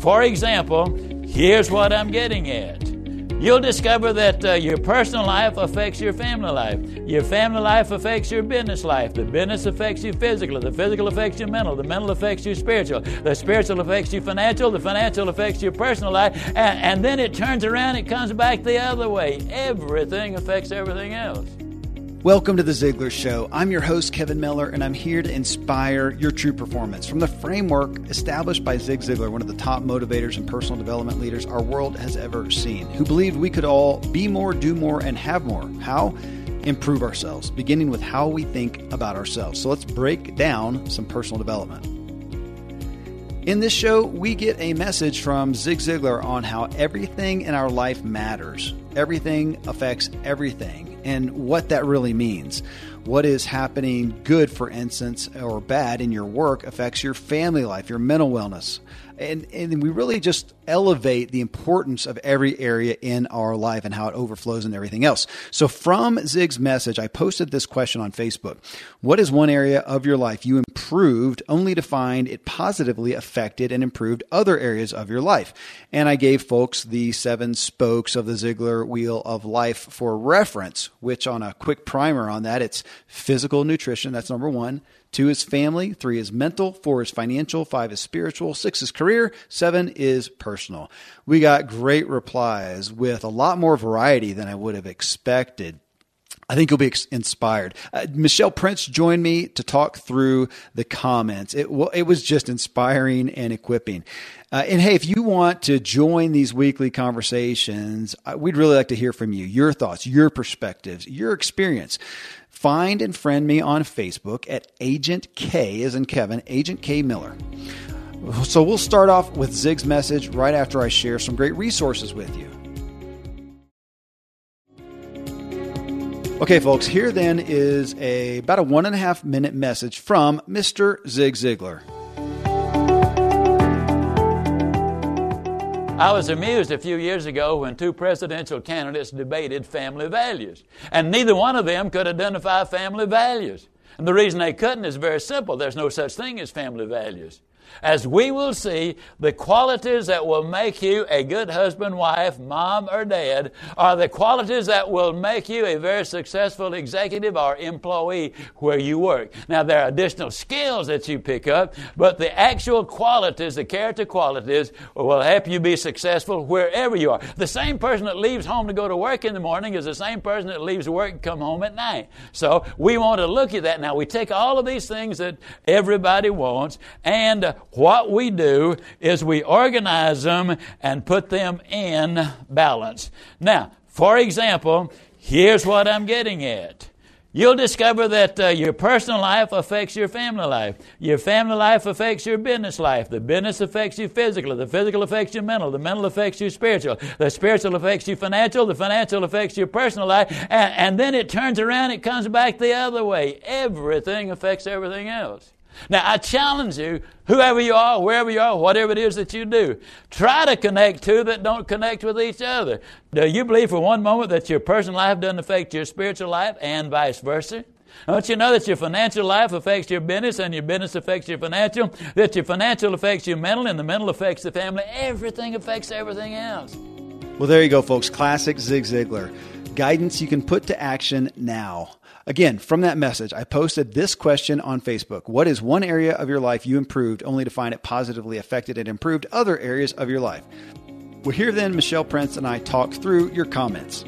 For example, here's what I'm getting at. You'll discover that uh, your personal life affects your family life. Your family life affects your business life. The business affects you physically. The physical affects your mental. The mental affects you spiritual. The spiritual affects you financial. The financial affects your personal life. And, and then it turns around, it comes back the other way. Everything affects everything else. Welcome to The Ziglar Show. I'm your host, Kevin Miller, and I'm here to inspire your true performance from the framework established by Zig Ziglar, one of the top motivators and personal development leaders our world has ever seen, who believed we could all be more, do more, and have more. How? Improve ourselves, beginning with how we think about ourselves. So let's break down some personal development. In this show, we get a message from Zig Ziglar on how everything in our life matters. Everything affects everything and what that really means. What is happening good, for instance, or bad in your work affects your family life, your mental wellness. And, and we really just elevate the importance of every area in our life and how it overflows and everything else. So, from Zig's message, I posted this question on Facebook What is one area of your life you improved only to find it positively affected and improved other areas of your life? And I gave folks the seven spokes of the Ziglar Wheel of Life for reference, which on a quick primer on that, it's physical nutrition, that's number one. Two is family, three is mental, four is financial, five is spiritual, six is career, seven is personal. We got great replies with a lot more variety than I would have expected. I think you'll be inspired. Uh, Michelle Prince joined me to talk through the comments. It, it was just inspiring and equipping. Uh, and hey, if you want to join these weekly conversations, uh, we'd really like to hear from you, your thoughts, your perspectives, your experience. Find and friend me on Facebook at Agent K, as in Kevin, Agent K Miller. So we'll start off with Zig's message right after I share some great resources with you. Okay, folks, here then is a about a one and a half minute message from Mr. Zig Ziglar. I was amused a few years ago when two presidential candidates debated family values, and neither one of them could identify family values. And the reason they couldn't is very simple there's no such thing as family values as we will see, the qualities that will make you a good husband, wife, mom, or dad are the qualities that will make you a very successful executive or employee where you work. Now, there are additional skills that you pick up, but the actual qualities, the character qualities, will help you be successful wherever you are. The same person that leaves home to go to work in the morning is the same person that leaves work and come home at night. So we want to look at that. Now, we take all of these things that everybody wants and what we do is we organize them and put them in balance. Now, for example, here's what I'm getting at. You'll discover that uh, your personal life affects your family life. Your family life affects your business life. The business affects you physically. The physical affects you mental. The mental affects you spiritual. The spiritual affects you financial. The financial affects your personal life. And, and then it turns around, it comes back the other way. Everything affects everything else. Now, I challenge you, whoever you are, wherever you are, whatever it is that you do, try to connect two that don't connect with each other. Do you believe for one moment that your personal life doesn't affect your spiritual life and vice versa? Don't you know that your financial life affects your business and your business affects your financial? That your financial affects your mental and the mental affects the family? Everything affects everything else. Well, there you go, folks. Classic Zig Ziglar. Guidance you can put to action now. Again, from that message, I posted this question on Facebook. What is one area of your life you improved only to find it positively affected and improved other areas of your life? Well, here then, Michelle Prince and I talk through your comments.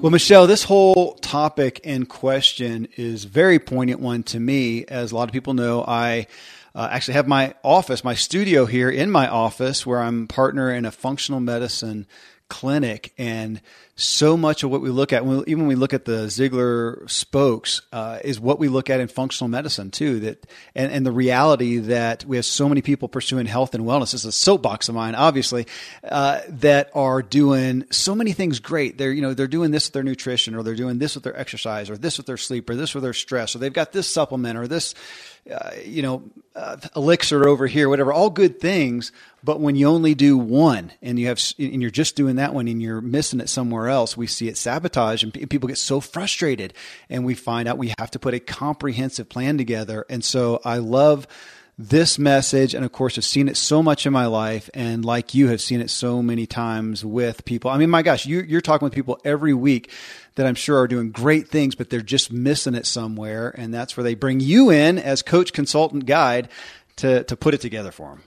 Well, Michelle, this whole topic and question is very poignant one to me. As a lot of people know, I uh, actually have my office, my studio here in my office, where I'm partner in a functional medicine clinic. And so much of what we look at, even when we look at the Ziglar spokes, uh, is what we look at in functional medicine too. That and, and the reality that we have so many people pursuing health and wellness. This is a soapbox of mine, obviously, uh, that are doing so many things great. They're you know they're doing this with their nutrition, or they're doing this with their exercise, or this with their sleep, or this with their stress, or they've got this supplement, or this uh, you know, uh, elixir over here, whatever, all good things. But when you only do one and you have, and you're just doing that one and you're missing it somewhere else, we see it sabotage and people get so frustrated and we find out we have to put a comprehensive plan together. And so I love this message, and of course, have seen it so much in my life, and like you have seen it so many times with people. I mean, my gosh, you, you're talking with people every week that I'm sure are doing great things, but they're just missing it somewhere, and that's where they bring you in as coach, consultant, guide to to put it together for them.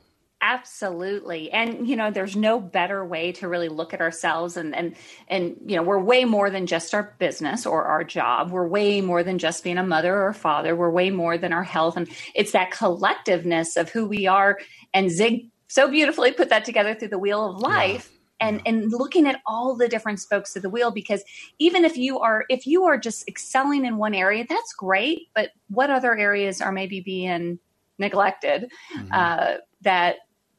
Absolutely. And you know, there's no better way to really look at ourselves and and and you know, we're way more than just our business or our job. We're way more than just being a mother or a father. We're way more than our health and it's that collectiveness of who we are and Zig so beautifully put that together through the wheel of life. Yeah and and looking at all the different spokes of the wheel because even if you are if you are just excelling in one area that's great but what other areas are maybe being neglected mm-hmm. uh, that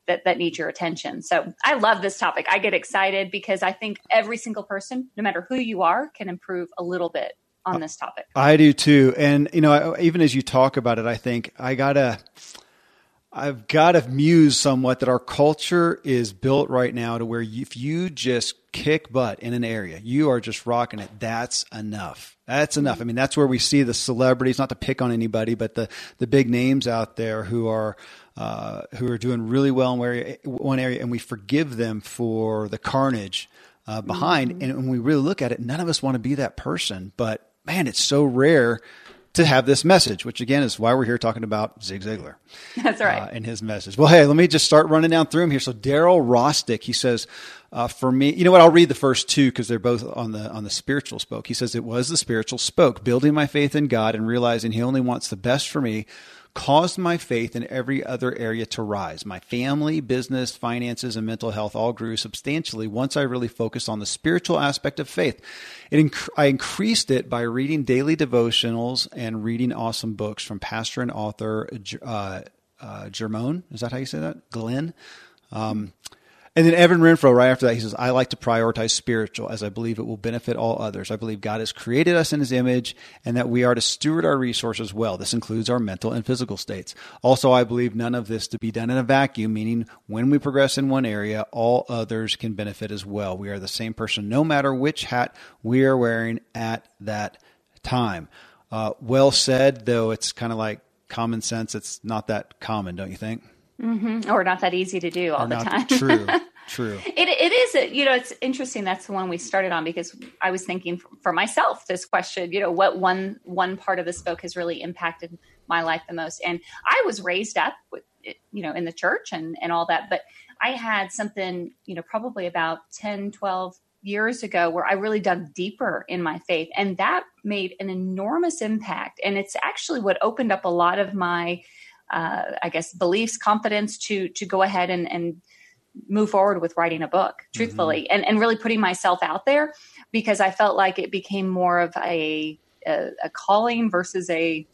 that that need your attention. So I love this topic. I get excited because I think every single person, no matter who you are, can improve a little bit on this topic. I do too. And you know, even as you talk about it, I think I gotta. I've got to muse somewhat that our culture is built right now to where if you just kick butt in an area, you are just rocking it. That's enough. That's enough. I mean, that's where we see the celebrities, not to pick on anybody, but the, the big names out there who are uh, who are doing really well in area, one area, and we forgive them for the carnage uh, behind. Mm-hmm. And when we really look at it, none of us want to be that person. But man, it's so rare to have this message, which again is why we're here talking about Zig Ziglar. That's right. Uh, and his message. Well, hey, let me just start running down through them here. So Daryl Rostick, he says, uh, for me, you know what? I'll read the first two because they're both on the on the spiritual spoke. He says it was the spiritual spoke, building my faith in God and realizing He only wants the best for me caused my faith in every other area to rise. My family, business, finances, and mental health all grew substantially once I really focused on the spiritual aspect of faith. Inc- I increased it by reading daily devotionals and reading awesome books from pastor and author uh, uh. Is that how you say that? Glenn. Um, and then Evan Renfro, right after that, he says, I like to prioritize spiritual as I believe it will benefit all others. I believe God has created us in his image and that we are to steward our resources well. This includes our mental and physical states. Also, I believe none of this to be done in a vacuum, meaning when we progress in one area, all others can benefit as well. We are the same person no matter which hat we are wearing at that time. Uh, well said, though it's kind of like common sense. It's not that common, don't you think? Mm-hmm. Or not that easy to do all the time. true. True. It, it is, you know, it's interesting. That's the one we started on because I was thinking for myself this question, you know, what one, one part of this book has really impacted my life the most. And I was raised up with, you know, in the church and, and all that, but I had something, you know, probably about 10, 12 years ago where I really dug deeper in my faith. And that made an enormous impact. And it's actually what opened up a lot of my, uh, I guess, beliefs, confidence to to go ahead and and move forward with writing a book, truthfully, mm-hmm. and and really putting myself out there because I felt like it became more of a a, a calling versus a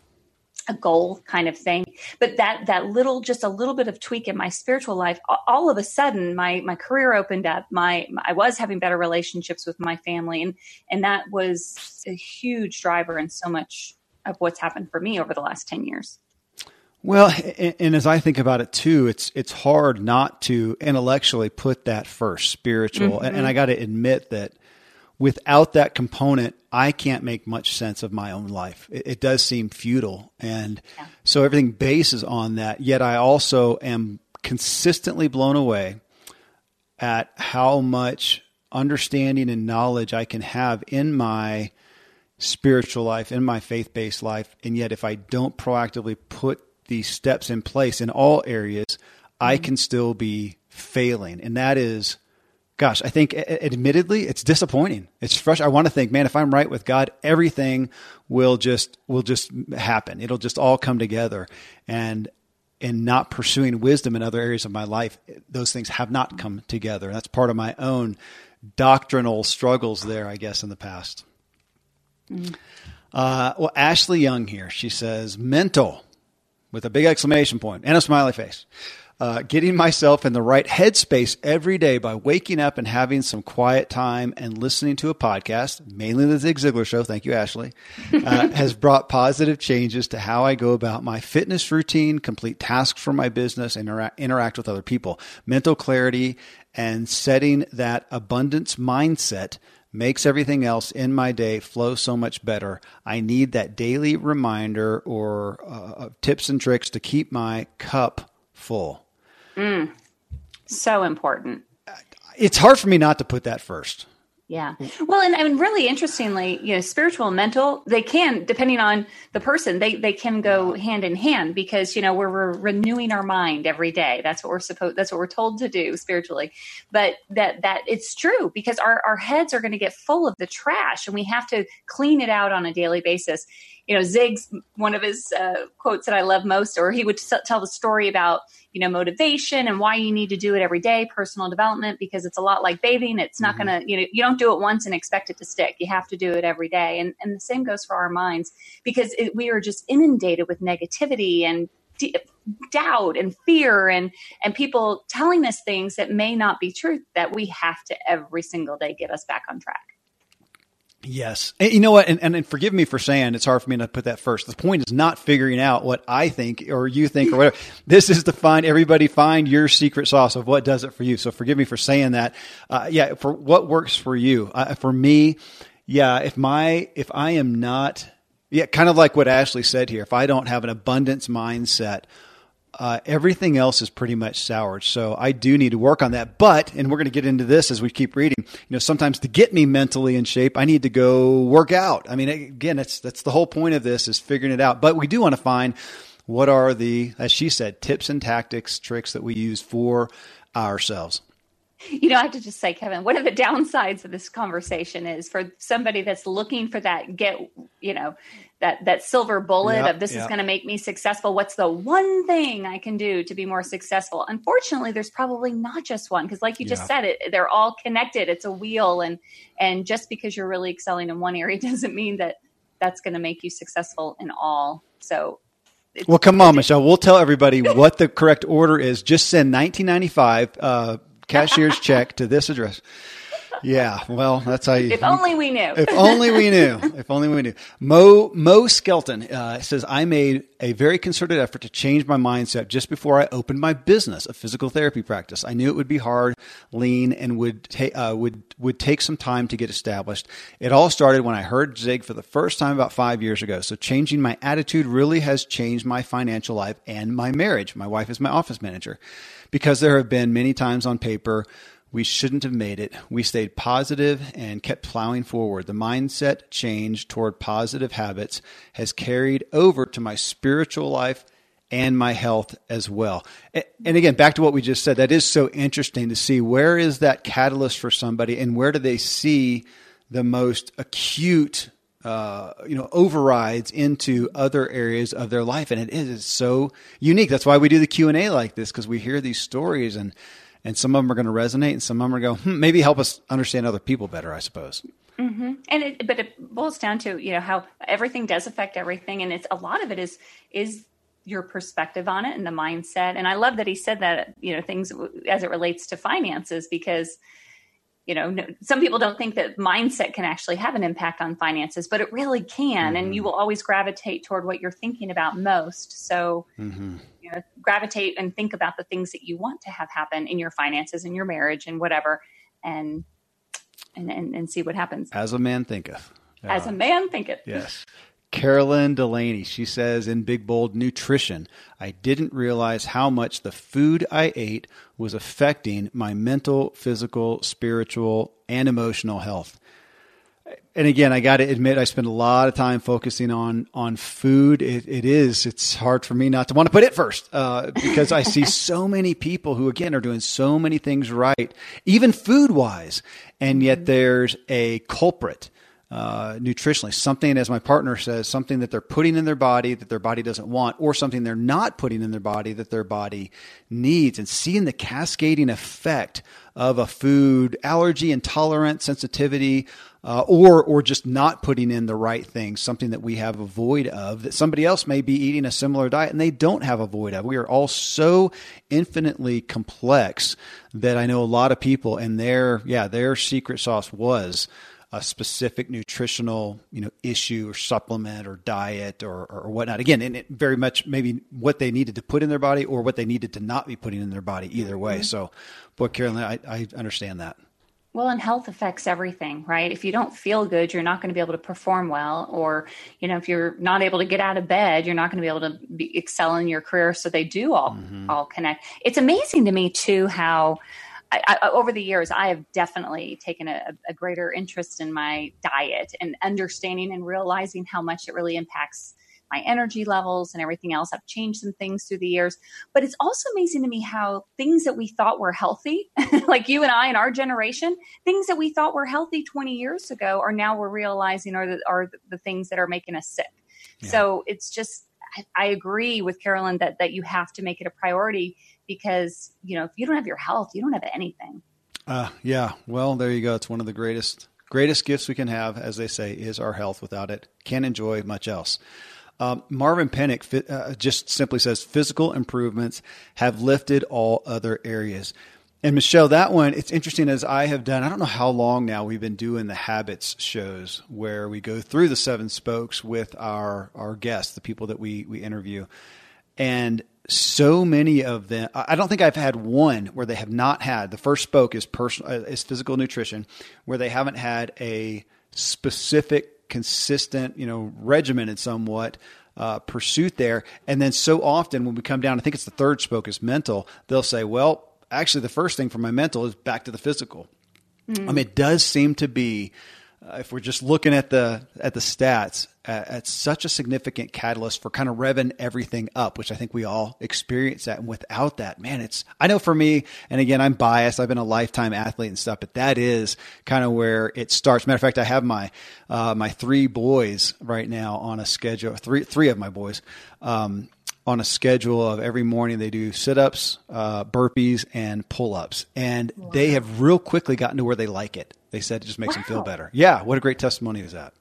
a goal kind of thing. But that that little just a little bit of tweak in my spiritual life all of a sudden my my career opened up. My i was having better relationships with my family and and that was a huge driver in so much of what's happened for me over the last 10 years well, and, and, as I think about it too, it's it's hard not to intellectually put that first, spiritual. Mm-hmm. And, and I got to admit that without that component, I can't make much sense of my own life. It, it does seem futile, and yeah. so everything bases on that. Yet I also am consistently blown away at how much understanding and knowledge I can have in my spiritual life, in my faith based life. And yet, if I don't proactively put these steps in place in all areas, mm-hmm. I can still be failing. And that is, gosh, I think admittedly, it's disappointing. It's fresh. I want to think, man, if I'm right with God, everything will just, will just happen. It'll just all come together. And, and not pursuing wisdom in other areas of my life, those things have not come together. That's part of my own doctrinal struggles there, I guess, in the past. Mm. Uh, well, Ashley Young here, she says, mental with a big exclamation point and a smiley face. Uh, getting myself in the right headspace every day by waking up and having some quiet time and listening to a podcast, mainly the Zig Ziglar show, thank you, Ashley, uh, has brought positive changes to how I go about my fitness routine, complete tasks for my business, and intera- interact with other people. Mental clarity and setting that abundance mindset makes everything else in my day flow so much better. I need that daily reminder or uh, tips and tricks to keep my cup full. Mm, so important. It's hard for me not to put that first. Yeah. Well, and, and really interestingly, you know, spiritual and mental, they can, depending on the person, they, they can go hand in hand because, you know, we're, we're renewing our mind every day. That's what we're supposed, that's what we're told to do spiritually. But that, that it's true because our, our heads are going to get full of the trash and we have to clean it out on a daily basis you know, Zig's one of his uh, quotes that I love most, or he would t- tell the story about, you know, motivation and why you need to do it every day, personal development, because it's a lot like bathing. It's not mm-hmm. going to, you know, you don't do it once and expect it to stick. You have to do it every day. And, and the same goes for our minds because it, we are just inundated with negativity and d- doubt and fear and, and people telling us things that may not be true that we have to every single day get us back on track. Yes. And you know what? And, and, and, forgive me for saying it's hard for me to put that first. The point is not figuring out what I think or you think or whatever. this is to find everybody find your secret sauce of what does it for you. So forgive me for saying that. Uh, yeah. For what works for you. Uh, for me, yeah. If my, if I am not, yeah, kind of like what Ashley said here, if I don't have an abundance mindset, uh, everything else is pretty much soured. So I do need to work on that. But, and we're going to get into this as we keep reading, you know, sometimes to get me mentally in shape, I need to go work out. I mean, again, that's, that's the whole point of this is figuring it out. But we do want to find what are the, as she said, tips and tactics, tricks that we use for ourselves. You know, I have to just say, Kevin, one of the downsides of this conversation is for somebody that's looking for that get, you know, that that silver bullet yep, of this yep. is going to make me successful. What's the one thing i can do to be more successful? Unfortunately there's probably not just one because like you just said it they're all connected. It's a wheel and and just because you're really excelling in one area doesn't mean that that's going to make you successful in all. So well come on michelle. We'll tell everybody what the correct order is. Just send 1995 uh, cashier's check to this address yeah, well, that's how you. If only we knew. if only we knew. If only we knew. Mo Mo Skelton uh, says I made a very concerted effort to change my mindset just before I opened my business, a physical therapy practice. I knew it would be hard, lean, and would ta- uh, would would take some time to get established. It all started when I heard Zig for the first time about five years ago. So changing my attitude really has changed my financial life and my marriage. My wife is my office manager because there have been many times on paper we shouldn't have made it. We stayed positive and kept plowing forward. The mindset change toward positive habits has carried over to my spiritual life and my health as well. And again, back to what we just said, that is so interesting to see where is that catalyst for somebody and where do they see the most acute uh, you know overrides into other areas of their life and it is so unique that's why we do the q&a like this because we hear these stories and and some of them are going to resonate, and some of them are going hmm, maybe help us understand other people better. I suppose. Mm-hmm. And it, but it boils down to you know how everything does affect everything, and it's a lot of it is is your perspective on it and the mindset. And I love that he said that you know things as it relates to finances because you know some people don't think that mindset can actually have an impact on finances but it really can mm-hmm. and you will always gravitate toward what you're thinking about most. So mm-hmm. you know gravitate and think about the things that you want to have happen in your finances in your marriage and whatever and and and, and see what happens. As a man thinketh. As a man thinketh. Yes Carolyn Delaney, she says in Big Bold Nutrition, I didn't realize how much the food I ate was affecting my mental, physical, spiritual, and emotional health. And again, I got to admit, I spend a lot of time focusing on on food. It, it is. It's hard for me not to want to put it first uh, because I see so many people who, again, are doing so many things right, even food wise, and yet there's a culprit uh, nutritionally, something, as my partner says, something that they're putting in their body that their body doesn't want, or something they're not putting in their body that their body needs, and seeing the cascading effect of a food allergy, intolerance, sensitivity, uh, or or just not putting in the right things, something that we have a void of that somebody else may be eating a similar diet and they don't have a void of. We are all so infinitely complex that I know a lot of people and their yeah their secret sauce was a specific nutritional you know issue or supplement or diet or, or whatnot again and it very much maybe what they needed to put in their body or what they needed to not be putting in their body either way mm-hmm. so boy carolyn I, I understand that Well, and health affects everything, right? If you don't feel good, you're not going to be able to perform well. Or, you know, if you're not able to get out of bed, you're not going to be able to be, excel in your career. So they do all, mm-hmm. all connect. It's amazing to me, too, how I, I, over the years, I have definitely taken a, a greater interest in my diet and understanding and realizing how much it really impacts my energy levels and everything else. I've changed some things through the years, but it's also amazing to me how things that we thought were healthy, like you and I and our generation, things that we thought were healthy 20 years ago are now we're realizing are the, are the things that are making us sick. Yeah. So it's just, I agree with Carolyn that, that you have to make it a priority because, you know, if you don't have your health, you don't have anything. Uh, yeah. Well, there you go. It's one of the greatest, greatest gifts we can have, as they say, is our health. Without it, can't enjoy much else. Um, Marvin Pennick uh, just simply says physical improvements have lifted all other areas. And Michelle, that one, it's interesting as I have done, I don't know how long now we've been doing the habits shows where we go through the seven spokes with our, our guests, the people that we, we interview. And so many of them, I don't think I've had one where they have not had, the first spoke is personal, uh, is physical nutrition, where they haven't had a specific consistent, you know, regimented somewhat uh, pursuit there. And then so often when we come down, I think it's the third spoke is mental. They'll say, well, actually, the first thing for my mental is back to the physical. Mm. I mean, it does seem to be uh, if we're just looking at the at the stats, uh, it's such a significant catalyst for kind of revving everything up, which I think we all experience that. And without that, man, it's I know for me, and again, I'm biased. I've been a lifetime athlete and stuff, but that is kind of where it starts. Matter of fact, I have my uh, my three boys right now on a schedule. Three three of my boys. Um, on a schedule of every morning they do sit-ups, uh, burpees, and pull-ups, and wow. they have real quickly gotten to where they like it. They said it just makes wow. them feel better. Yeah, what a great testimony is that.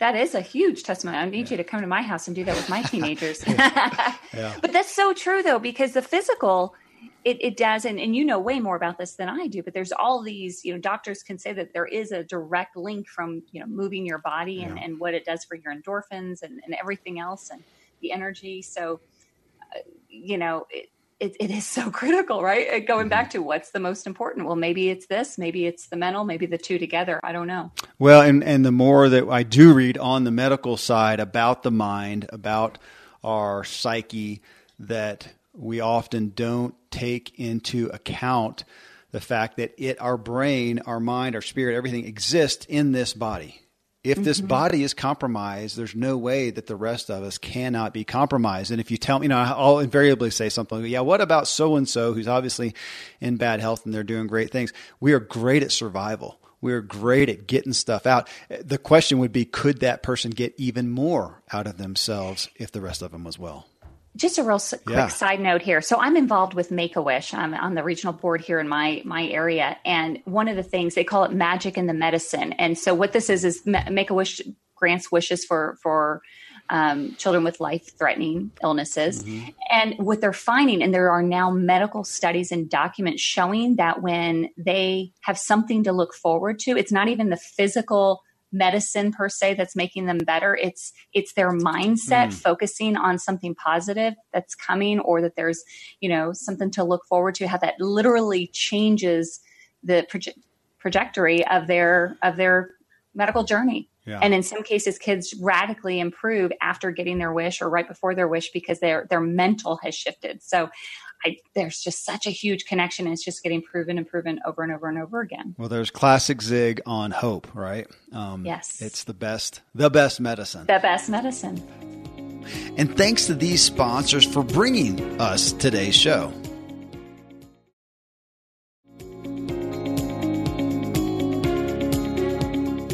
That is a huge testimony. I need yeah. you to come to my house and do that with my teenagers. yeah. But that's so true though, because the physical, it, it does, and, and you know way more about this than I do, but there's all these, you know, doctors can say that there is a direct link from, you know, moving your body and, yeah. and what it does for your endorphins and, and everything else and the energy. So uh, you know, it, it, it is so critical, right? Going back mm-hmm. to what's the most important. Well, maybe it's this, maybe it's the mental, maybe the two together. I don't know. Well, and, and the more that I do read on the medical side about the mind, about our psyche, that we often don't take into account the fact that it, our brain, our mind, our spirit, everything exists in this body. If mm-hmm. this body is compromised, there's no way that the rest of us cannot be compromised. And if you tell me, you know, I'll invariably say something, yeah, what about so and so who's obviously in bad health and they're doing great things? We are great at survival. We're great at getting stuff out. The question would be could that person get even more out of themselves if the rest of them was well? Just a real quick yeah. side note here. So I'm involved with Make a Wish. I'm on the regional board here in my my area, and one of the things they call it magic in the medicine. And so what this is is Make a Wish grants wishes for for um, children with life threatening illnesses. Mm-hmm. And what they're finding, and there are now medical studies and documents showing that when they have something to look forward to, it's not even the physical medicine per se that's making them better it's it's their mindset mm. focusing on something positive that's coming or that there's you know something to look forward to how that literally changes the proje- trajectory of their of their medical journey yeah. and in some cases kids radically improve after getting their wish or right before their wish because their their mental has shifted so I, there's just such a huge connection. And it's just getting proven and proven over and over and over again. Well, there's classic Zig on hope, right? Um, yes. It's the best, the best medicine. The best medicine. And thanks to these sponsors for bringing us today's show.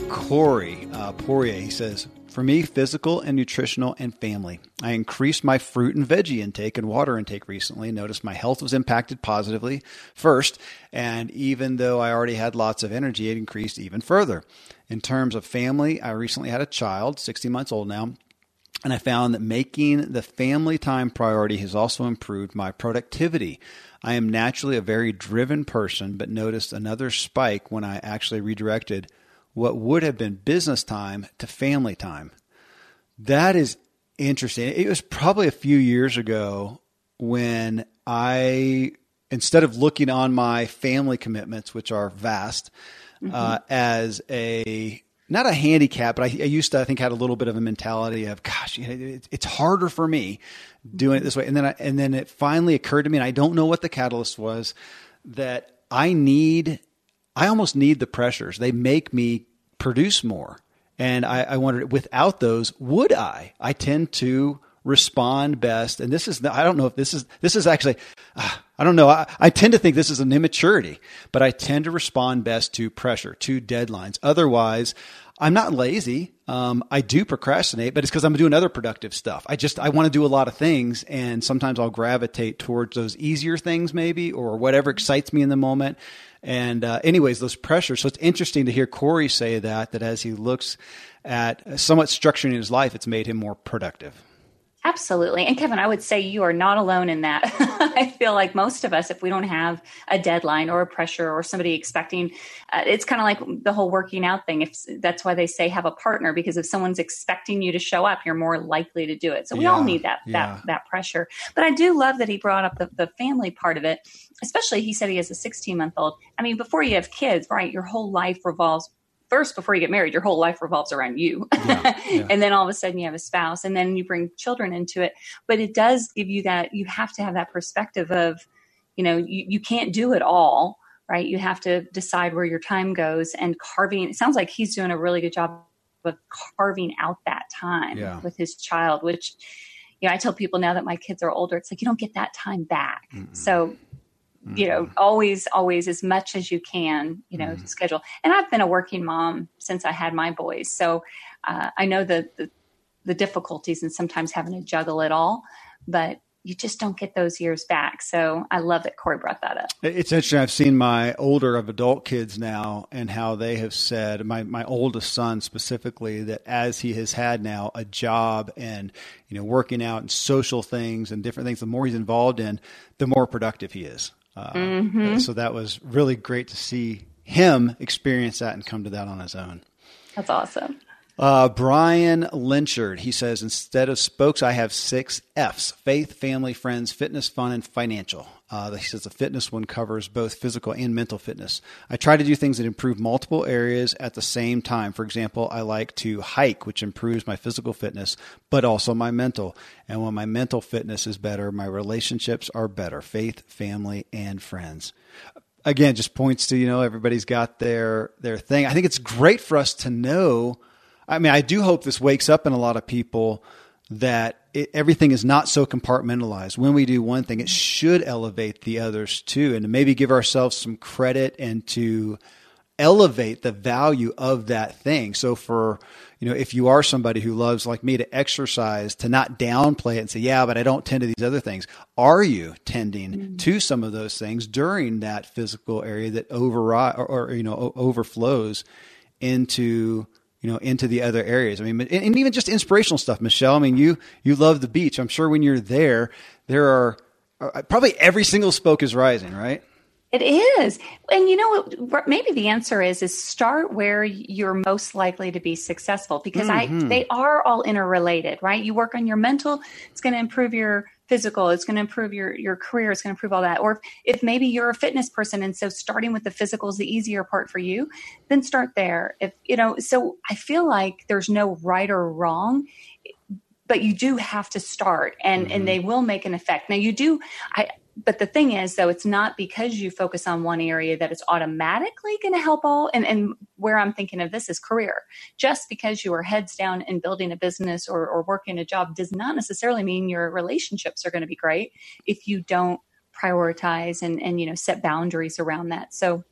Corey uh, Poirier, he says, for me, physical and nutritional and family. I increased my fruit and veggie intake and water intake recently. Noticed my health was impacted positively first, and even though I already had lots of energy, it increased even further. In terms of family, I recently had a child, 16 months old now, and I found that making the family time priority has also improved my productivity. I am naturally a very driven person, but noticed another spike when I actually redirected what would have been business time to family time. That is interesting. It was probably a few years ago when I, instead of looking on my family commitments, which are vast, mm-hmm. uh, as a not a handicap, but I, I, used to I think had a little bit of a mentality of gosh, you know, it, it's harder for me doing it this way. And then I, and then it finally occurred to me, and I don't know what the catalyst was, that I need I almost need the pressures. They make me produce more. And I, I wondered, without those, would I? I tend to respond best. And this is, I don't know if this is, this is actually, uh, I don't know. I, I, tend to think this is an immaturity, but I tend to respond best to pressure, to deadlines. Otherwise, I'm not lazy. Um, I do procrastinate, but it's because I'm doing other productive stuff. I just, I want to do a lot of things. And sometimes I'll gravitate towards those easier things, maybe, or whatever excites me in the moment. And, uh, anyways, those pressures. So it's interesting to hear Corey say that, that as he looks at somewhat structuring his life, it's made him more productive. Absolutely. And Kevin, I would say you are not alone in that. I feel like most of us, if we don't have a deadline or a pressure or somebody expecting, uh, it's kind of like the whole working out thing. If that's why they say have a partner, because if someone's expecting you to show up, you're more likely to do it. So we yeah, all need that, yeah. that, that pressure. But I do love that he brought up the, the family part of it, especially he said he has a 16 month old. I mean, before you have kids, right, your whole life revolves first before you get married your whole life revolves around you. Yeah, yeah. and then all of a sudden you have a spouse and then you bring children into it. But it does give you that you have to have that perspective of you know you, you can't do it all right? You have to decide where your time goes and carving it sounds like he's doing a really good job of carving out that time yeah. with his child which you know i tell people now that my kids are older it's like you don't get that time back. Mm so mm-hmm. you know mm-hmm. always always as much as you can you know mm-hmm. schedule and i've been a working mom since i had my boys so uh, i know the, the the difficulties and sometimes having to juggle it all but you just don't get those years back. So I love that Corey brought that up. It's interesting. I've seen my older of adult kids now and how they have said, my, my oldest son specifically, that as he has had now a job and, you know, working out and social things and different things, the more he's involved in, the more productive he is. Uh, mm-hmm. So that was really great to see him experience that and come to that on his own. That's awesome. Uh, Brian Lynchard, he says, instead of spokes, I have six F's faith, family, friends, fitness, fun, and financial. Uh, he says the fitness one covers both physical and mental fitness. I try to do things that improve multiple areas at the same time. For example, I like to hike, which improves my physical fitness, but also my mental. And when my mental fitness is better, my relationships are better faith, family, and friends again just points to you know everybody's got their their thing i think it's great for us to know I mean, I do hope this wakes up in a lot of people that it, everything is not so compartmentalized. When we do one thing, it should elevate the others too, and to maybe give ourselves some credit and to elevate the value of that thing. So for, you know, if you are somebody who loves like me to exercise, to not downplay it and say, yeah, but I don't tend to these other things. Are you tending mm-hmm. to some of those things during that physical area that override or, or, you know, overflows into you know, into the other areas. I mean, and even just inspirational stuff, Michelle. I mean, you you love the beach. I'm sure when you're there, there are uh, probably every single spoke is rising, right? It is. And you know what maybe the answer is is start where you're most likely to be successful because mm-hmm. I they are all interrelated, right? You work on your mental, it's going to improve your physical it's going to improve your your career it's going to improve all that. Or if, if maybe you're a fitness person and so starting with the physical is the easier part for you then start there. If you know so i feel like there's no right or wrong but you do have to start and mm-hmm. and they will make an effect. Now you do i but the thing is though it's not because you focus on one area that it's automatically going to help all and, and where i'm thinking of this is career. Just because you are heads down in building a business or, or working a job does not necessarily mean your relationships are going to be great if you don't prioritize and and you know set boundaries around that. So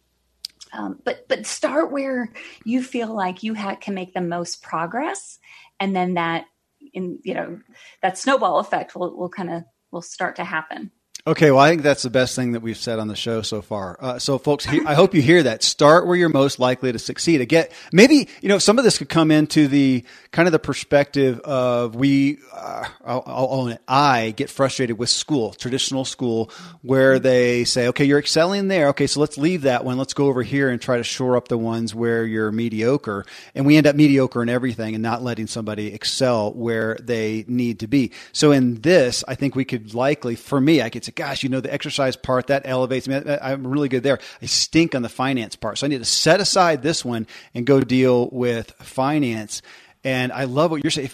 um, but but start where you feel like you ha- can make the most progress and then that in you know that snowball effect will will kind of will start to happen Okay, well, I think that's the best thing that we've said on the show so far. Uh, so, folks, he, I hope you hear that. Start where you're most likely to succeed. Again, maybe you know some of this could come into the kind of the perspective of we. Uh, I'll, I'll, own it. I get frustrated with school, traditional school, where they say, "Okay, you're excelling there. Okay, so let's leave that one. Let's go over here and try to shore up the ones where you're mediocre." And we end up mediocre in everything and not letting somebody excel where they need to be. So, in this, I think we could likely, for me, I could gosh, you know, the exercise part that elevates me. I'm really good there. I stink on the finance part. So I need to set aside this one and go deal with finance. And I love what you're saying.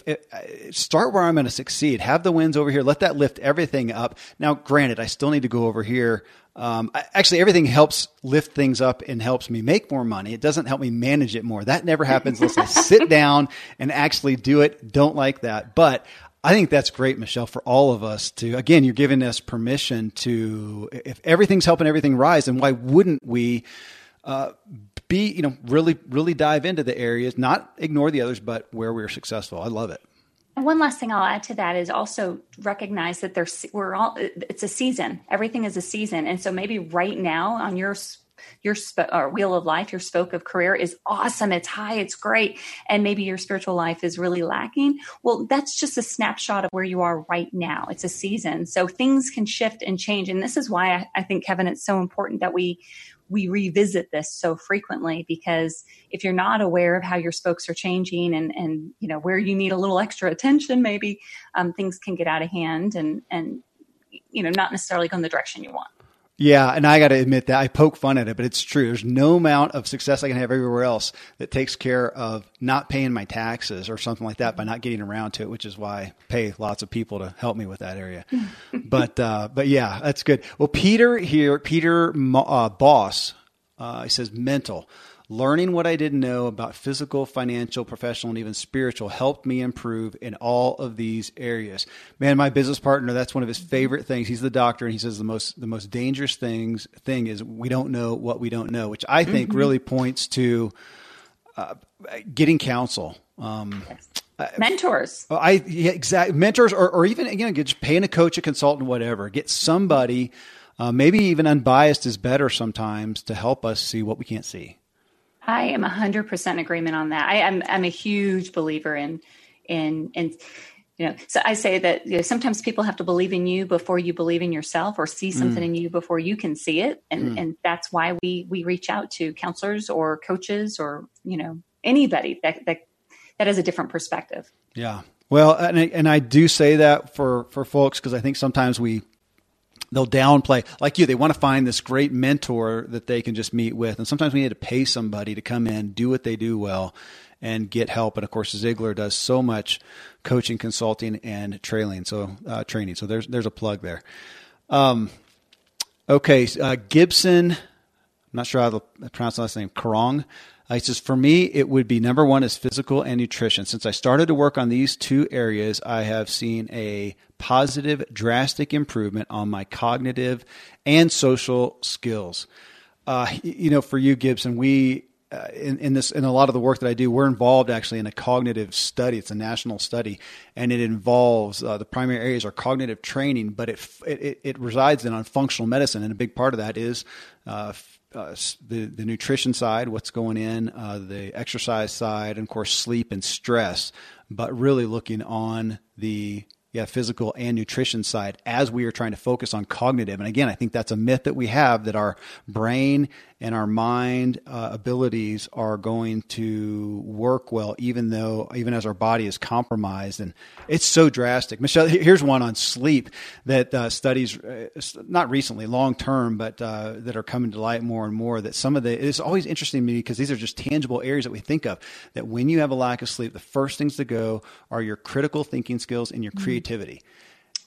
Start where I'm going to succeed. Have the wins over here. Let that lift everything up. Now, granted, I still need to go over here. Um, actually, everything helps lift things up and helps me make more money. It doesn't help me manage it more. That never happens unless I sit down and actually do it. Don't like that. But I think that's great, Michelle, for all of us to, again, you're giving us permission to, if everything's helping everything rise, then why wouldn't we uh, be, you know, really, really dive into the areas, not ignore the others, but where we're successful. I love it. One last thing I'll add to that is also recognize that there's we're all it's a season. Everything is a season, and so maybe right now on your your sp- or wheel of life, your spoke of career is awesome. It's high. It's great. And maybe your spiritual life is really lacking. Well, that's just a snapshot of where you are right now. It's a season. So things can shift and change. And this is why I, I think, Kevin, it's so important that we we revisit this so frequently because if you're not aware of how your spokes are changing and and you know where you need a little extra attention maybe um, things can get out of hand and and you know not necessarily go in the direction you want yeah, and I got to admit that I poke fun at it, but it's true. There's no amount of success I can have everywhere else that takes care of not paying my taxes or something like that by not getting around to it, which is why I pay lots of people to help me with that area. but uh, but yeah, that's good. Well, Peter here, Peter uh, Boss, uh, he says mental. Learning what I didn't know about physical, financial, professional, and even spiritual helped me improve in all of these areas. Man, my business partner, that's one of his favorite things. He's the doctor, and he says the most the most dangerous things thing is we don't know what we don't know, which I think mm-hmm. really points to uh, getting counsel. Um, mentors. I yeah, exactly mentors, or, or even know, just paying a coach, a consultant, whatever. Get somebody, uh, maybe even unbiased is better sometimes to help us see what we can't see. I am 100% agreement on that. I, am I'm, I'm a huge believer in in in you know so i say that you know, sometimes people have to believe in you before you believe in yourself or see something mm. in you before you can see it and mm. and that's why we we reach out to counselors or coaches or you know anybody that that that has a different perspective yeah well and I, and I do say that for for folks because i think sometimes we they'll downplay like you they want to find this great mentor that they can just meet with. And sometimes we need to pay somebody to come in do what they do well and get help. And of course Ziglar does so much coaching consulting and trailing so uh, training. So there's there's a plug there. Um, okay uh, gibson i'm not sure how to pronounce the last name Karong he says, for me, it would be number one is physical and nutrition. Since I started to work on these two areas, I have seen a positive, drastic improvement on my cognitive and social skills. Uh, you know, for you, Gibson, we uh, in, in, this in a lot of the work that I do, we're involved actually in a cognitive study. It's a national study, and it involves uh, the primary areas are cognitive training, but it, it it resides in on functional medicine, and a big part of that is uh, uh, the the nutrition side, what's going in, uh, the exercise side, and of course sleep and stress. But really looking on the yeah, physical and nutrition side as we are trying to focus on cognitive. And again, I think that's a myth that we have that our brain and our mind uh, abilities are going to work well, even though, even as our body is compromised. And it's so drastic. Michelle, here's one on sleep that uh, studies, uh, not recently, long term, but uh, that are coming to light more and more. That some of the, it's always interesting to me because these are just tangible areas that we think of. That when you have a lack of sleep, the first things to go are your critical thinking skills and your creativity. Mm-hmm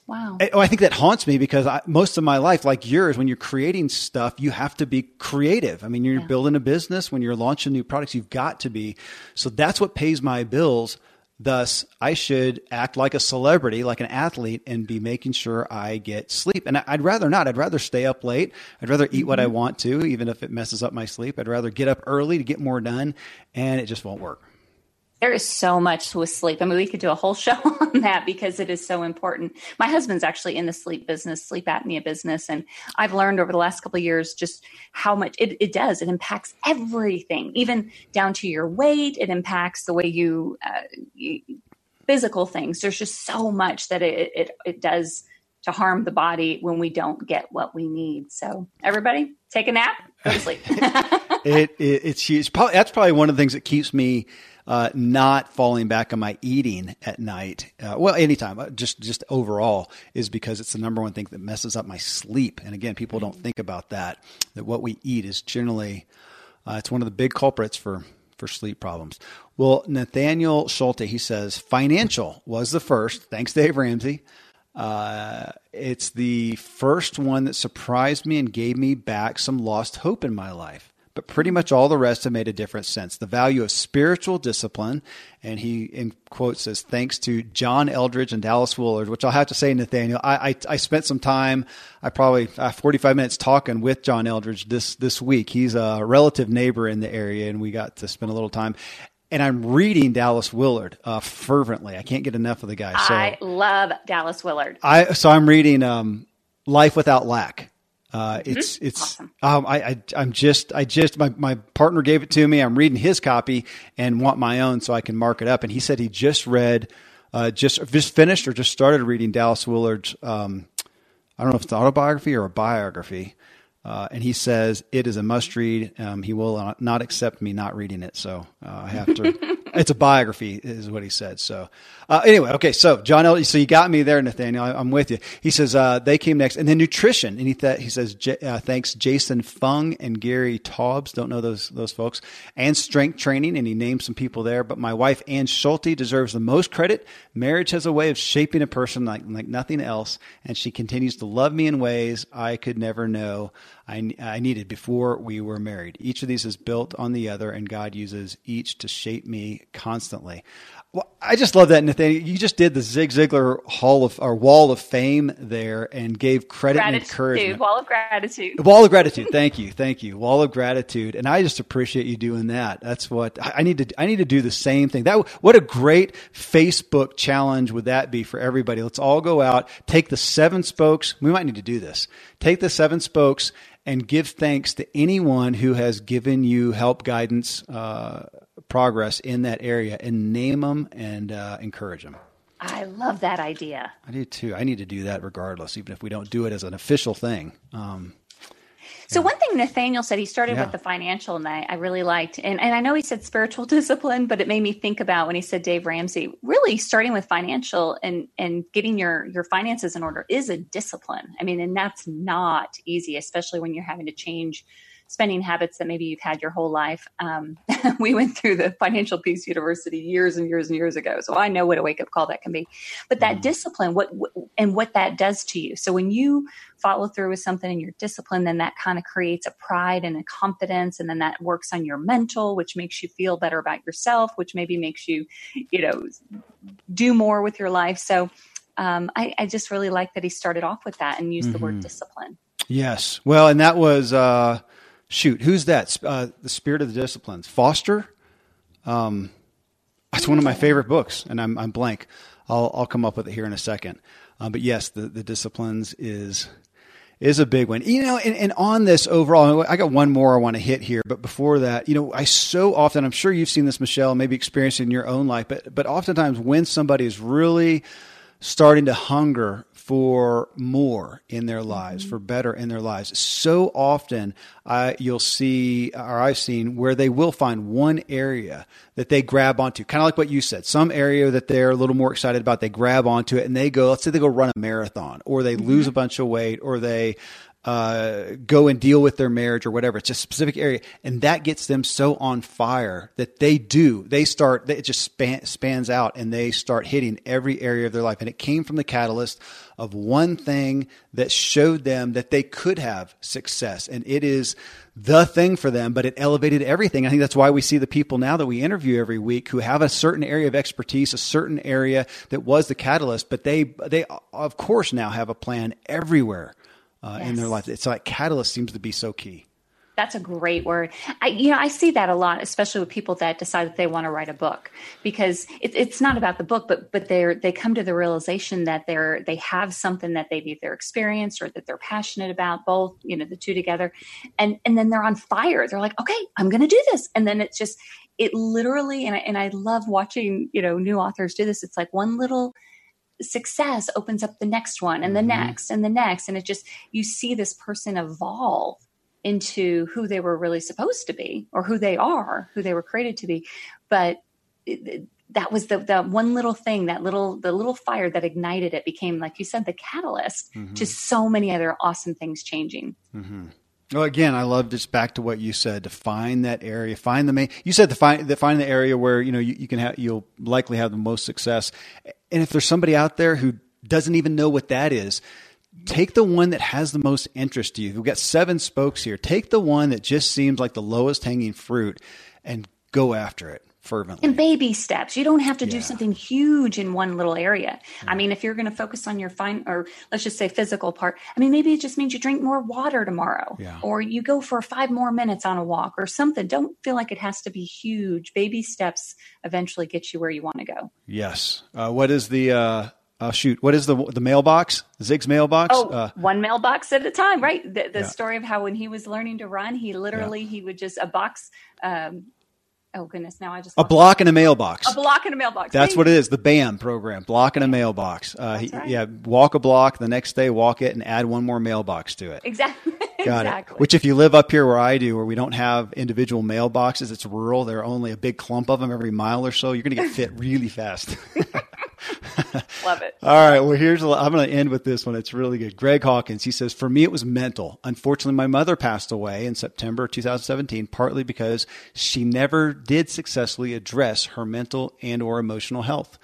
Wow. Oh, I think that haunts me because I, most of my life, like yours, when you're creating stuff, you have to be creative. I mean, you're yeah. building a business, when you're launching new products, you've got to be. So that's what pays my bills. Thus, I should act like a celebrity, like an athlete, and be making sure I get sleep. And I'd rather not. I'd rather stay up late. I'd rather eat what I mm-hmm. want to, even if it messes up my sleep. I'd rather get up early to get more done, and it just won't work. There is so much with sleep. I mean, we could do a whole show on that because it is so important. My husband's actually in the sleep business, sleep apnea business, and I've learned over the last couple of years just how much it, it does. It impacts everything, even down to your weight. It impacts the way you, uh, you physical things. There's just so much that it, it it does to harm the body when we don't get what we need. So everybody, take a nap, go to sleep. it, it, it's, it's probably that's probably one of the things that keeps me uh, not falling back on my eating at night, uh, well, anytime, just just overall, is because it's the number one thing that messes up my sleep. And again, people don't think about that. That what we eat is generally uh, it's one of the big culprits for for sleep problems. Well, Nathaniel Schulte, he says financial was the first. Thanks, Dave Ramsey. Uh, it's the first one that surprised me and gave me back some lost hope in my life but pretty much all the rest have made a different sense. The value of spiritual discipline, and he in quotes says, thanks to John Eldredge and Dallas Willard, which I'll have to say, Nathaniel, I, I, I spent some time, I probably uh, 45 minutes talking with John Eldredge this this week. He's a relative neighbor in the area, and we got to spend a little time. And I'm reading Dallas Willard uh, fervently. I can't get enough of the guy. So I love Dallas Willard. I so I'm reading um, Life Without Lack uh, mm-hmm. it's it's awesome. um, I, I I'm just I just my, my partner gave it to me. I'm reading his copy and want my own so I can mark it up. And he said he just read, uh, just just finished or just started reading Dallas Willard's. Um, I don't know if it's autobiography or a biography. Uh, and he says it is a must read. Um, he will not accept me not reading it, so uh, I have to. it's a biography, is what he said. So, uh, anyway, okay. So John L. So you got me there, Nathaniel. I, am with you. He says uh, they came next, and then nutrition. And he th- he says uh, thanks Jason Fung and Gary Taubes. Don't know those those folks. And strength training, and he named some people there. But my wife Ann Schulte deserves the most credit. Marriage has a way of shaping a person like like nothing else, and she continues to love me in ways I could never know. I, I needed before we were married. Each of these is built on the other, and God uses each to shape me constantly. Well, I just love that, Nathaniel. You just did the Zig Ziglar Hall of or Wall of Fame there and gave credit gratitude, and encouragement. Wall of gratitude. Wall of gratitude. Thank you, thank you. Wall of gratitude, and I just appreciate you doing that. That's what I need to. I need to do the same thing. That what a great Facebook challenge would that be for everybody? Let's all go out, take the seven spokes. We might need to do this. Take the seven spokes and give thanks to anyone who has given you help, guidance. Uh, progress in that area and name them and uh, encourage them. I love that idea. I do too. I need to do that regardless, even if we don't do it as an official thing. Um, so one thing Nathaniel said, he started yeah. with the financial, and I, I really liked, and, and I know he said spiritual discipline, but it made me think about when he said Dave Ramsey, really starting with financial and and getting your your finances in order is a discipline. I mean, and that's not easy, especially when you're having to change spending habits that maybe you've had your whole life. Um, we went through the Financial Peace University years and years and years ago, so I know what a wake up call that can be. But that mm. discipline, what and what that does to you. So when you follow through with something and you're disciplined, then that kind of creates a pride and a confidence, and then that works on your mental, which makes you feel better about yourself, which maybe makes you, you know, do more with your life. So. Um, I, I, just really like that he started off with that and used mm-hmm. the word mm-hmm. discipline. Yes. Well, and that was uh, shoot, who's that? Uh, the Spirit of the Disciplines. Foster. Um, that's one of my favorite books, and I'm I'm blank. I'll I'll come up with it here in a second. Um, but yes, the the Disciplines is is a big one. You know, and, and on this overall, I got one more I want to hit here. But before that, you know, I so often, I'm sure you've seen this, Michelle, maybe experienced it in your own life, but but oftentimes when somebody is really starting to hunger for more in their lives, mm-hmm. for better in their lives. So often, uh, you'll see, or I've seen, where they will find one area that they grab onto, kind of like what you said. Some area that they're a little more excited about, they grab onto it and they go. Let's say they go run a marathon, or they mm-hmm. lose a bunch of weight, or they uh, go and deal with their marriage or whatever. It's a specific area, and that gets them so on fire that they do. They start. It just span, spans out, and they start hitting every area of their life. And it came from the catalyst of one thing that showed them that they could have success, and it is the thing for them. But it elevated everything. I think that's why we see the people now that we interview every week who have a certain area of expertise, a certain area that was the catalyst. But they they of course now have a plan everywhere uh, yes. in their life. It's like catalyst seems to be so key. That's a great word. I, you know, I see that a lot, especially with people that decide that they want to write a book, because it, it's not about the book, but but they they come to the realization that they're they have something that they've either experienced or that they're passionate about, both you know the two together, and and then they're on fire. They're like, okay, I'm going to do this, and then it's just it literally, and I, and I love watching you know new authors do this. It's like one little success opens up the next one and the mm-hmm. next and the next and it just you see this person evolve into who they were really supposed to be or who they are who they were created to be but it, that was the, the one little thing that little the little fire that ignited it became like you said the catalyst mm-hmm. to so many other awesome things changing mm-hmm. well again i love just back to what you said to find that area find the main you said to find, the find the area where you know you, you can have you'll likely have the most success and if there's somebody out there who doesn't even know what that is take the one that has the most interest to you. We've got seven spokes here. Take the one that just seems like the lowest hanging fruit and go after it fervently. And baby steps. You don't have to yeah. do something huge in one little area. Yeah. I mean, if you're going to focus on your fine, or let's just say physical part, I mean, maybe it just means you drink more water tomorrow, yeah. or you go for five more minutes on a walk or something. Don't feel like it has to be huge. Baby steps eventually get you where you want to go. Yes. Uh, what is the, uh, uh, shoot, what is the the mailbox? Zig's mailbox? Oh, uh, one mailbox at a time, right? The, the yeah. story of how when he was learning to run, he literally yeah. he would just a box um, oh goodness, now I just a block in a mailbox. A block in a mailbox. That's what it is. The BAM program, block in a mailbox. Uh, he, right. Yeah, walk a block. The next day, walk it and add one more mailbox to it. Exactly. Got exactly. it. Which, if you live up here where I do, where we don't have individual mailboxes, it's rural. There are only a big clump of them every mile or so. You're going to get fit really fast. Love it. All right. Well, here's a, I'm going to end with this one. It's really good. Greg Hawkins. He says, "For me, it was mental. Unfortunately, my mother passed away in September 2017, partly because she never did successfully address her mental and or emotional health."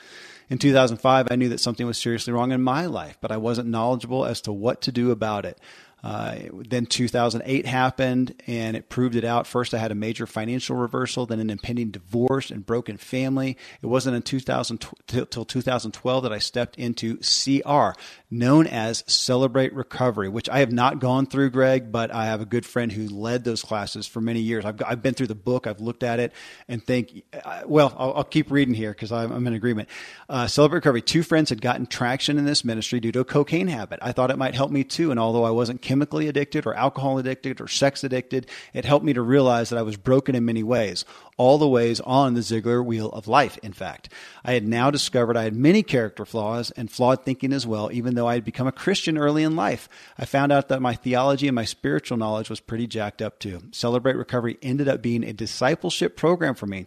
In 2005, I knew that something was seriously wrong in my life, but I wasn't knowledgeable as to what to do about it. Uh, then 2008 happened and it proved it out. First, I had a major financial reversal, then an impending divorce and broken family. It wasn't in 2000 till 2012 that I stepped into CR, known as Celebrate Recovery, which I have not gone through, Greg, but I have a good friend who led those classes for many years. I've, I've been through the book, I've looked at it, and think, uh, well, I'll, I'll keep reading here because I'm, I'm, in agreement. Uh, Celebrate Recovery. Two friends had gotten traction in this ministry due to a cocaine habit. I thought it might help me too, and although I wasn't chemically addicted or alcohol addicted or sex addicted, it helped me to realize that I was broken in many ways all the ways on the Ziglar wheel of life, in fact. I had now discovered I had many character flaws and flawed thinking as well, even though I had become a Christian early in life. I found out that my theology and my spiritual knowledge was pretty jacked up too. Celebrate Recovery ended up being a discipleship program for me.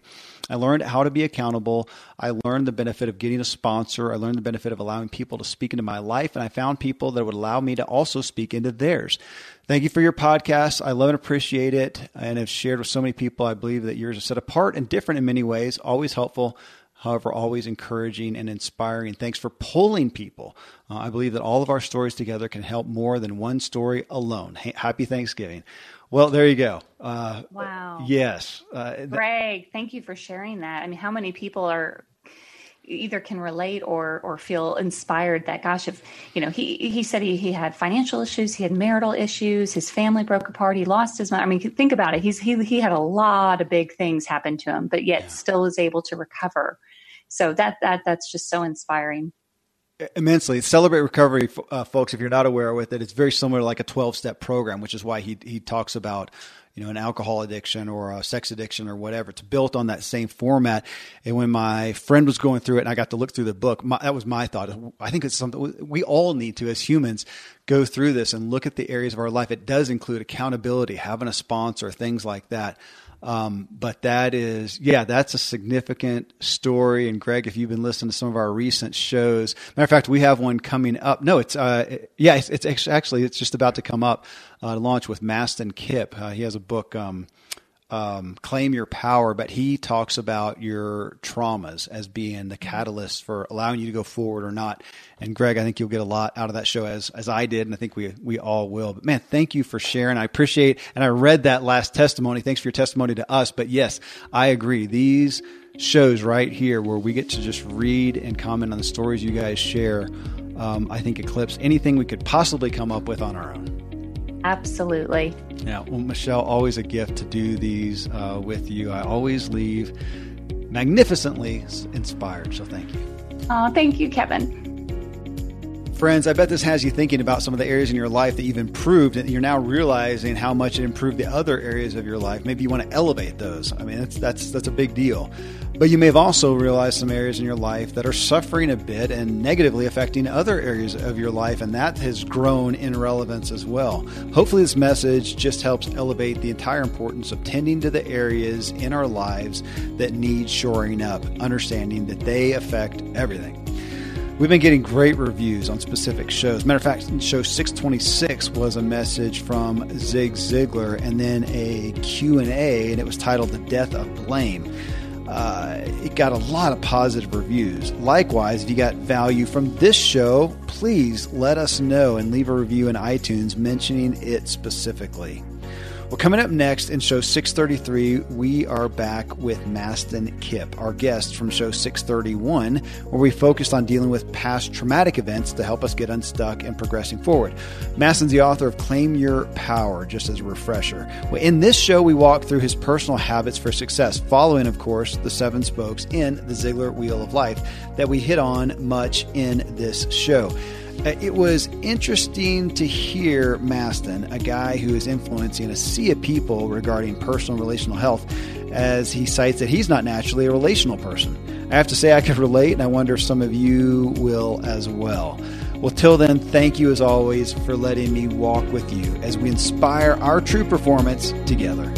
I learned how to be accountable. I learned the benefit of getting a sponsor. I learned the benefit of allowing people to speak into my life. And I found people that would allow me to also speak into theirs. Thank you for your podcast. I love and appreciate it and have shared with so many people. I believe that yours are set apart and different in many ways, always helpful, however, always encouraging and inspiring. Thanks for pulling people. Uh, I believe that all of our stories together can help more than one story alone. Happy Thanksgiving. Well, there you go. Uh, wow. Yes. Uh, Greg, thank you for sharing that. I mean, how many people are either can relate or or feel inspired that gosh if you know he he said he, he had financial issues he had marital issues his family broke apart he lost his money i mean think about it he's he, he had a lot of big things happen to him but yet yeah. still is able to recover so that that that's just so inspiring immensely celebrate recovery uh, folks if you're not aware with it it's very similar to like a 12 step program which is why he he talks about you know, an alcohol addiction or a sex addiction or whatever. It's built on that same format. And when my friend was going through it and I got to look through the book, my, that was my thought. I think it's something we all need to, as humans, go through this and look at the areas of our life. It does include accountability, having a sponsor, things like that. Um, but that is, yeah, that's a significant story. And Greg, if you've been listening to some of our recent shows, matter of fact, we have one coming up. No, it's, uh, yeah, it's, it's actually, it's just about to come up, uh, launch with Mastin Kipp. Uh, he has a book, um, um, claim your power, but he talks about your traumas as being the catalyst for allowing you to go forward or not. And Greg, I think you'll get a lot out of that show as as I did, and I think we we all will. But man, thank you for sharing. I appreciate, and I read that last testimony. Thanks for your testimony to us. But yes, I agree. These shows right here, where we get to just read and comment on the stories you guys share, um, I think eclipse anything we could possibly come up with on our own. Absolutely. Yeah. Well, Michelle, always a gift to do these uh, with you. I always leave magnificently inspired. So thank you. Oh, thank you, Kevin. Friends, I bet this has you thinking about some of the areas in your life that you've improved and you're now realizing how much it improved the other areas of your life. Maybe you want to elevate those. I mean, that's that's that's a big deal. But you may have also realized some areas in your life that are suffering a bit and negatively affecting other areas of your life, and that has grown in relevance as well. Hopefully, this message just helps elevate the entire importance of tending to the areas in our lives that need shoring up, understanding that they affect everything. We've been getting great reviews on specific shows. Matter of fact, show 626 was a message from Zig Ziglar, and then a Q&A, and it was titled "The Death of Blame." Uh, it got a lot of positive reviews. Likewise, if you got value from this show, please let us know and leave a review in iTunes mentioning it specifically. Well, coming up next in show 633, we are back with Mastin Kipp, our guest from show 631, where we focused on dealing with past traumatic events to help us get unstuck and progressing forward. Mastin's the author of Claim Your Power, just as a refresher. Well, in this show, we walk through his personal habits for success, following, of course, the seven spokes in the Ziglar Wheel of Life that we hit on much in this show. Uh, it was interesting to hear Mastin, a guy who is influencing a sea of people regarding personal relational health, as he cites that he's not naturally a relational person. I have to say, I could relate, and I wonder if some of you will as well. Well, till then, thank you as always for letting me walk with you as we inspire our true performance together.